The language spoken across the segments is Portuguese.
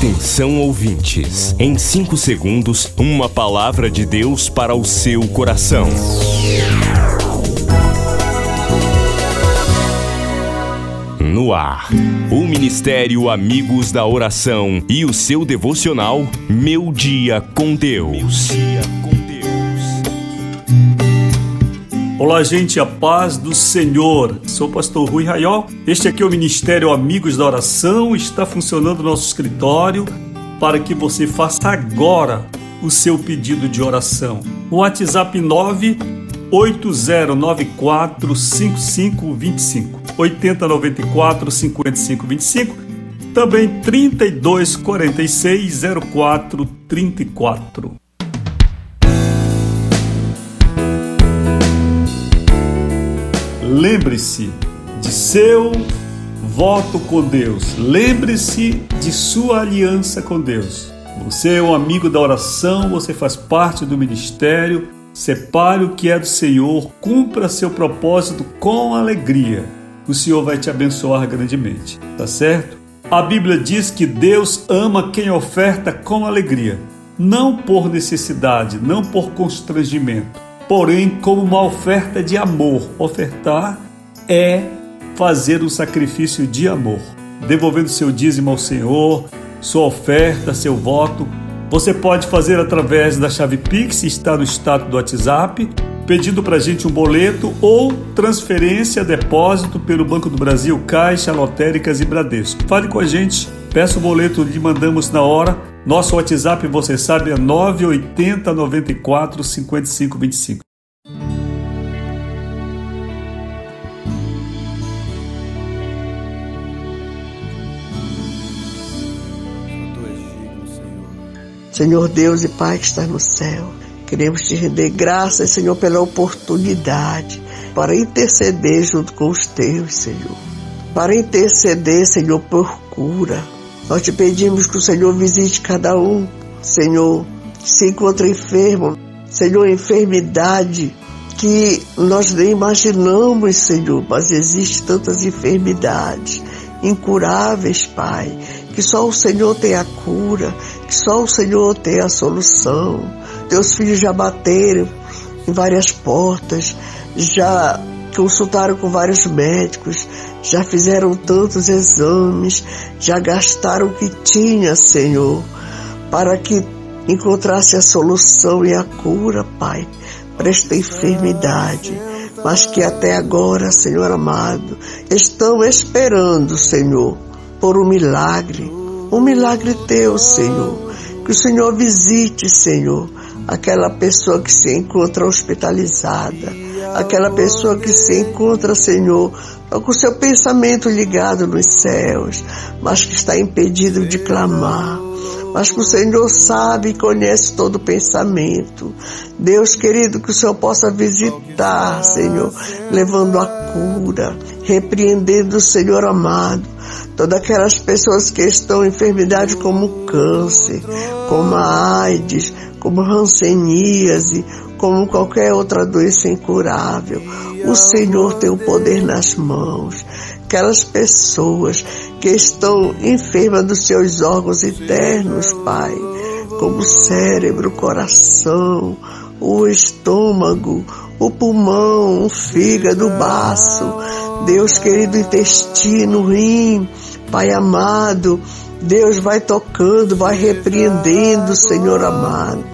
Atenção ouvintes, em 5 segundos, uma palavra de Deus para o seu coração. No ar, o Ministério Amigos da Oração e o seu devocional Meu Dia com Deus. Olá, gente, a paz do Senhor. Sou o pastor Rui Raiol. Este aqui é o Ministério Amigos da Oração. Está funcionando o nosso escritório para que você faça agora o seu pedido de oração. O WhatsApp 98094 5525 8094 5525 também 3246 0434. Lembre-se de seu voto com Deus. Lembre-se de sua aliança com Deus. Você é um amigo da oração, você faz parte do ministério. Separe o que é do Senhor, cumpra seu propósito com alegria. O Senhor vai te abençoar grandemente, tá certo? A Bíblia diz que Deus ama quem oferta com alegria, não por necessidade, não por constrangimento porém como uma oferta de amor. Ofertar é fazer um sacrifício de amor, devolvendo seu dízimo ao Senhor, sua oferta, seu voto. Você pode fazer através da chave Pix, está no status do WhatsApp, pedindo para gente um boleto ou transferência, depósito pelo Banco do Brasil, Caixa, Lotéricas e Bradesco. Fale com a gente, peça o boleto e mandamos na hora nosso WhatsApp, você sabe, é 980 94 55 25. Senhor Deus e Pai que está no céu, queremos te render graças, Senhor, pela oportunidade para interceder junto com os teus, Senhor. Para interceder, Senhor, por cura nós te pedimos que o Senhor visite cada um, Senhor, que se encontra enfermo, Senhor, enfermidade que nós nem imaginamos, Senhor, mas existem tantas enfermidades incuráveis, Pai, que só o Senhor tem a cura, que só o Senhor tem a solução. Teus filhos já bateram em várias portas, já consultaram com vários médicos, já fizeram tantos exames, já gastaram o que tinha, Senhor, para que encontrasse a solução e a cura, Pai, para esta enfermidade. Mas que até agora, Senhor amado, estão esperando, Senhor, por um milagre, um milagre teu, Senhor. Que o Senhor visite, Senhor, aquela pessoa que se encontra hospitalizada, aquela pessoa que se encontra, Senhor, com o seu pensamento ligado nos céus, mas que está impedido de clamar. Mas que o Senhor sabe e conhece todo o pensamento. Deus querido, que o Senhor possa visitar, Senhor, levando a cura, repreendendo Senhor amado, todas aquelas pessoas que estão em enfermidade como câncer, como a AIDS, como hanseníase, como qualquer outra doença incurável. O Senhor tem o poder nas mãos. Aquelas pessoas que estão enfermas dos seus órgãos internos, Pai, como o cérebro, o coração, o estômago, o pulmão, o fígado, o baço, Deus querido, intestino, rim, Pai amado, Deus vai tocando, vai repreendendo, Senhor amado.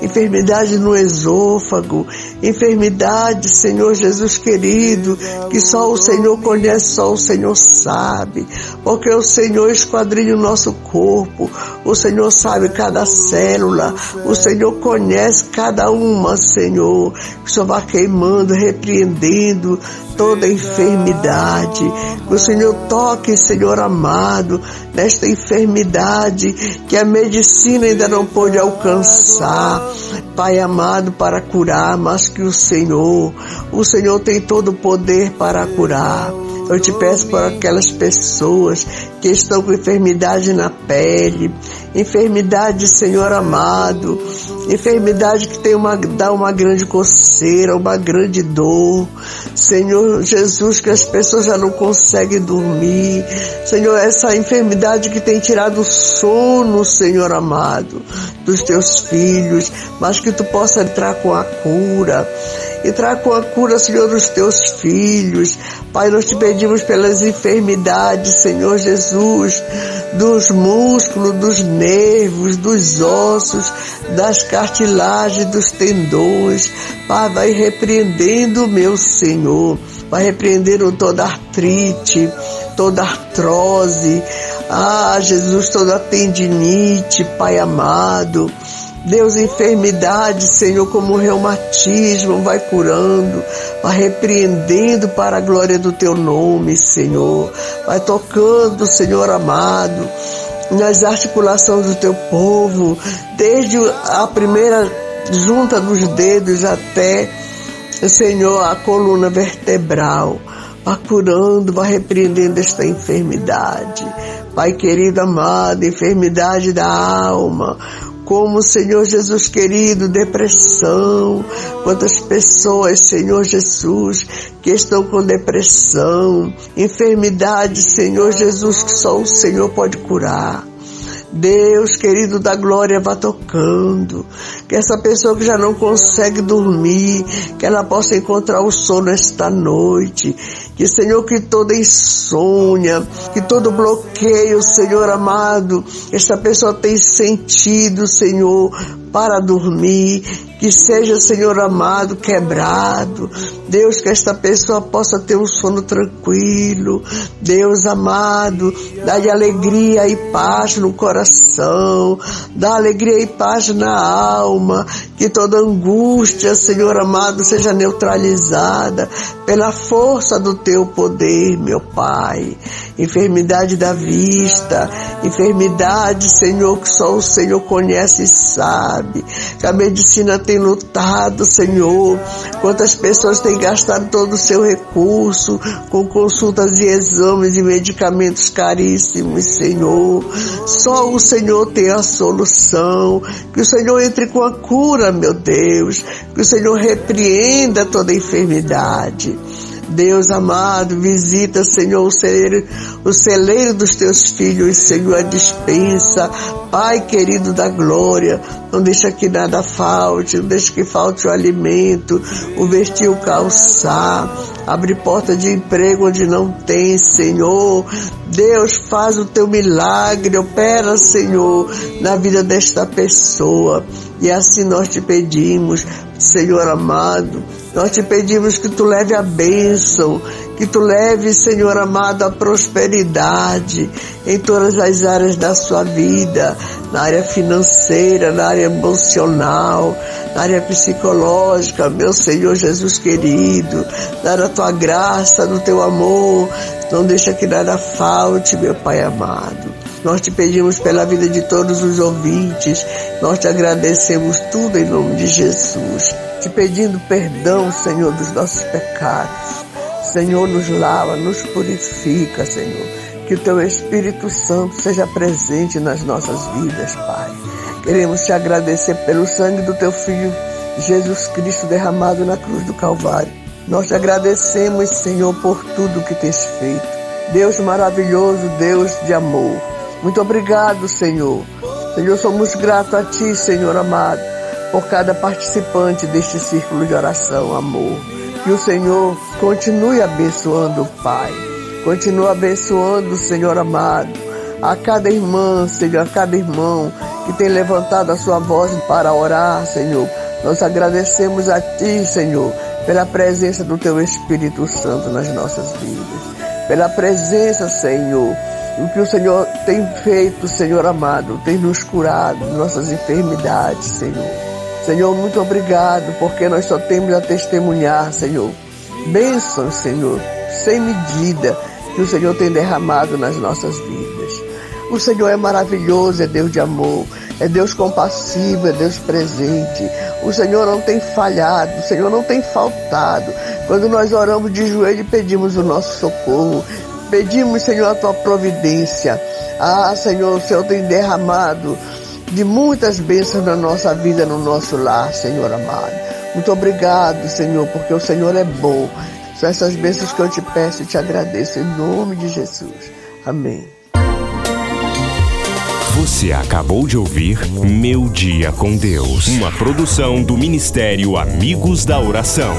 Enfermidade no esôfago, enfermidade, Senhor Jesus querido, que só o Senhor conhece, só o Senhor sabe, porque o Senhor esquadrinha o nosso corpo, o Senhor sabe cada célula, o Senhor conhece cada uma, Senhor. O Senhor vai queimando, repreendendo toda enfermidade. Que o Senhor toque, Senhor amado, nesta enfermidade que a medicina ainda não pôde alcançar. Pai amado, para curar, mas que o Senhor, o Senhor tem todo o poder para curar. Eu te peço por aquelas pessoas que estão com enfermidade na pele, enfermidade, Senhor amado, enfermidade que tem uma, dá uma grande coceira, uma grande dor. Senhor Jesus, que as pessoas já não conseguem dormir. Senhor, essa enfermidade que tem tirado o sono, Senhor amado, dos teus filhos, mas que tu possa entrar com a cura entrar com a cura, Senhor, dos teus filhos. Pai, nós te pedimos pelas enfermidades, Senhor Jesus, dos músculos, dos nervos, dos ossos, das cartilagens, dos tendões. Pai, vai repreendendo, meu Senhor, vai repreendendo toda artrite, toda artrose. Ah, Jesus, toda tendinite, Pai amado. Deus, enfermidade, Senhor, como reumatismo, vai curando, vai repreendendo para a glória do Teu nome, Senhor. Vai tocando, Senhor amado, nas articulações do Teu povo, desde a primeira junta dos dedos até, Senhor, a coluna vertebral. Vai curando, vai repreendendo esta enfermidade. Pai querido amado, enfermidade da alma, como, Senhor Jesus querido, depressão. Quantas pessoas, Senhor Jesus, que estão com depressão, enfermidade, Senhor Jesus, que só o Senhor pode curar. Deus querido da glória vá tocando, que essa pessoa que já não consegue dormir, que ela possa encontrar o sono esta noite, que Senhor, que toda insônia, que todo bloqueio, Senhor amado, esta pessoa tem sentido, Senhor, para dormir, que seja, Senhor amado, quebrado. Deus, que esta pessoa possa ter um sono tranquilo. Deus amado, dá-lhe alegria e paz no coração, dá alegria e paz na alma, que toda angústia, Senhor amado, seja neutralizada pela força do teu poder, meu Pai. Enfermidade da vista, enfermidade, Senhor, que só o Senhor conhece e sabe. Que a medicina tem lutado, Senhor. Quantas pessoas têm gastado todo o seu recurso com consultas e exames e medicamentos caríssimos, Senhor. Só o Senhor tem a solução. Que o Senhor entre com a cura, meu Deus. Que o Senhor repreenda toda enfermidade. Deus amado, visita, Senhor, o celeiro, o celeiro dos teus filhos, Senhor, a dispensa. Pai querido da glória, não deixa que nada falte, não deixa que falte o alimento, o vestir, o calçar. Abre porta de emprego onde não tem, Senhor. Deus, faz o teu milagre, opera, Senhor, na vida desta pessoa. E assim nós te pedimos, Senhor amado, nós te pedimos que tu leve a bênção, que tu leve, Senhor amado, a prosperidade em todas as áreas da sua vida, na área financeira, na área emocional, na área psicológica, meu Senhor Jesus querido, dar a tua graça, do teu amor, não deixa que nada falte, meu Pai amado. Nós te pedimos pela vida de todos os ouvintes, nós te agradecemos tudo em nome de Jesus te pedindo perdão, Senhor, dos nossos pecados. Senhor, nos lava, nos purifica, Senhor. Que o teu Espírito Santo seja presente nas nossas vidas, Pai. Queremos te agradecer pelo sangue do teu Filho Jesus Cristo derramado na cruz do Calvário. Nós te agradecemos, Senhor, por tudo que tens feito. Deus maravilhoso, Deus de amor. Muito obrigado, Senhor. Senhor, somos gratos a Ti, Senhor amado por cada participante deste círculo de oração, amor. Que o Senhor continue abençoando, Pai. Continue abençoando, Senhor amado, a cada irmã, Senhor, a cada irmão que tem levantado a sua voz para orar, Senhor. Nós agradecemos a Ti, Senhor, pela presença do Teu Espírito Santo nas nossas vidas. Pela presença, Senhor, o que o Senhor tem feito, Senhor amado, tem nos curado nossas enfermidades, Senhor. Senhor, muito obrigado, porque nós só temos a testemunhar, Senhor. Bênçãos, Senhor, sem medida, que o Senhor tem derramado nas nossas vidas. O Senhor é maravilhoso, é Deus de amor, é Deus compassivo, é Deus presente. O Senhor não tem falhado, o Senhor não tem faltado. Quando nós oramos de joelho e pedimos o nosso socorro, pedimos, Senhor, a tua providência. Ah, Senhor, o Senhor tem derramado de muitas bênçãos na nossa vida, no nosso lar, Senhor amado. Muito obrigado, Senhor, porque o Senhor é bom. São essas bênçãos que eu te peço e te agradeço em nome de Jesus. Amém. Você acabou de ouvir Meu Dia com Deus, uma produção do Ministério Amigos da Oração.